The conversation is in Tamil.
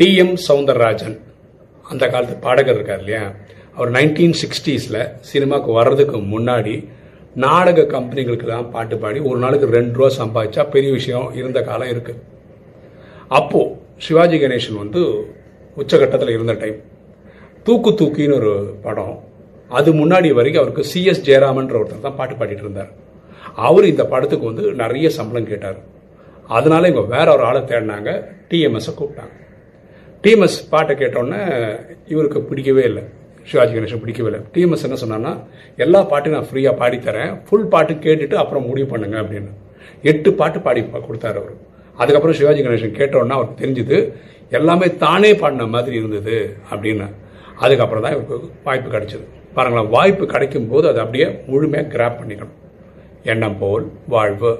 D M Soundararajan. அந்த காலத்து பாடகர் இருக்கார் இல்லையா? அவர் நைன்டீன் சிக்ஸ்டீஸில் சினிமாவுக்கு வர்றதுக்கு முன்னாடி நாடக கம்பெனிகளுக்கு தான் பாட்டு பாடி ஒரு நாளுக்கு ரெண்டு ரூபா சம்பாதிச்சா பெரிய விஷயம் இருந்த காலம் இருக்குது அப்போது சிவாஜி கணேசன் வந்து உச்சகட்டத்தில் இருந்த டைம் தூக்கு தூக்கின்னு ஒரு படம். அது முன்னாடி வரைக்கும் அவருக்கு சிஎஸ் ஜெயராமன்ற ஒருத்தர் தான் பாட்டு பாடிட்டு இருந்தார். அவர் இந்த படத்துக்கு வந்து நிறைய சம்பளம் கேட்டார். அதனால இவங்க வேற ஒரு ஆளை தேடினாங்க டிஎம்எஸ்ஸை கூப்பிட்டாங்க. டிஎம்எஸ் பாட்டை கேட்டோன்னே இவருக்கு பிடிக்கவே இல்லை. சிவாஜி கணேசன் பிடிக்கவே இல்லை. டிஎம்எஸ் என்ன சொன்னான்னா எல்லா பாட்டையும் நான் ஃப்ரீயாக பாடித்தரேன் ஃபுல் பாட்டு கேட்டுட்டு அப்புறம் முடிவு பண்ணுங்க அப்படின்னு. எட்டு பாட்டு பாடி பா- கொடுத்தாரு அவர். அதுக்கப்புறம் சிவாஜி கணேசன் கேட்டோன்னா அவருக்கு தெரிஞ்சுது எல்லாமே தானே பாடின மாதிரி இருந்தது அப்படின்னு. அதுக்கப்புறம் தான் இவருக்கு வாய்ப்பு கிடைச்சது. பாருங்களேன் வாய்ப்பு கிடைக்கும் போது அதை அப்படியே முழுமையாக கிராப் பண்ணிக்கணும். எண்ணம் போல் வாழ்வு.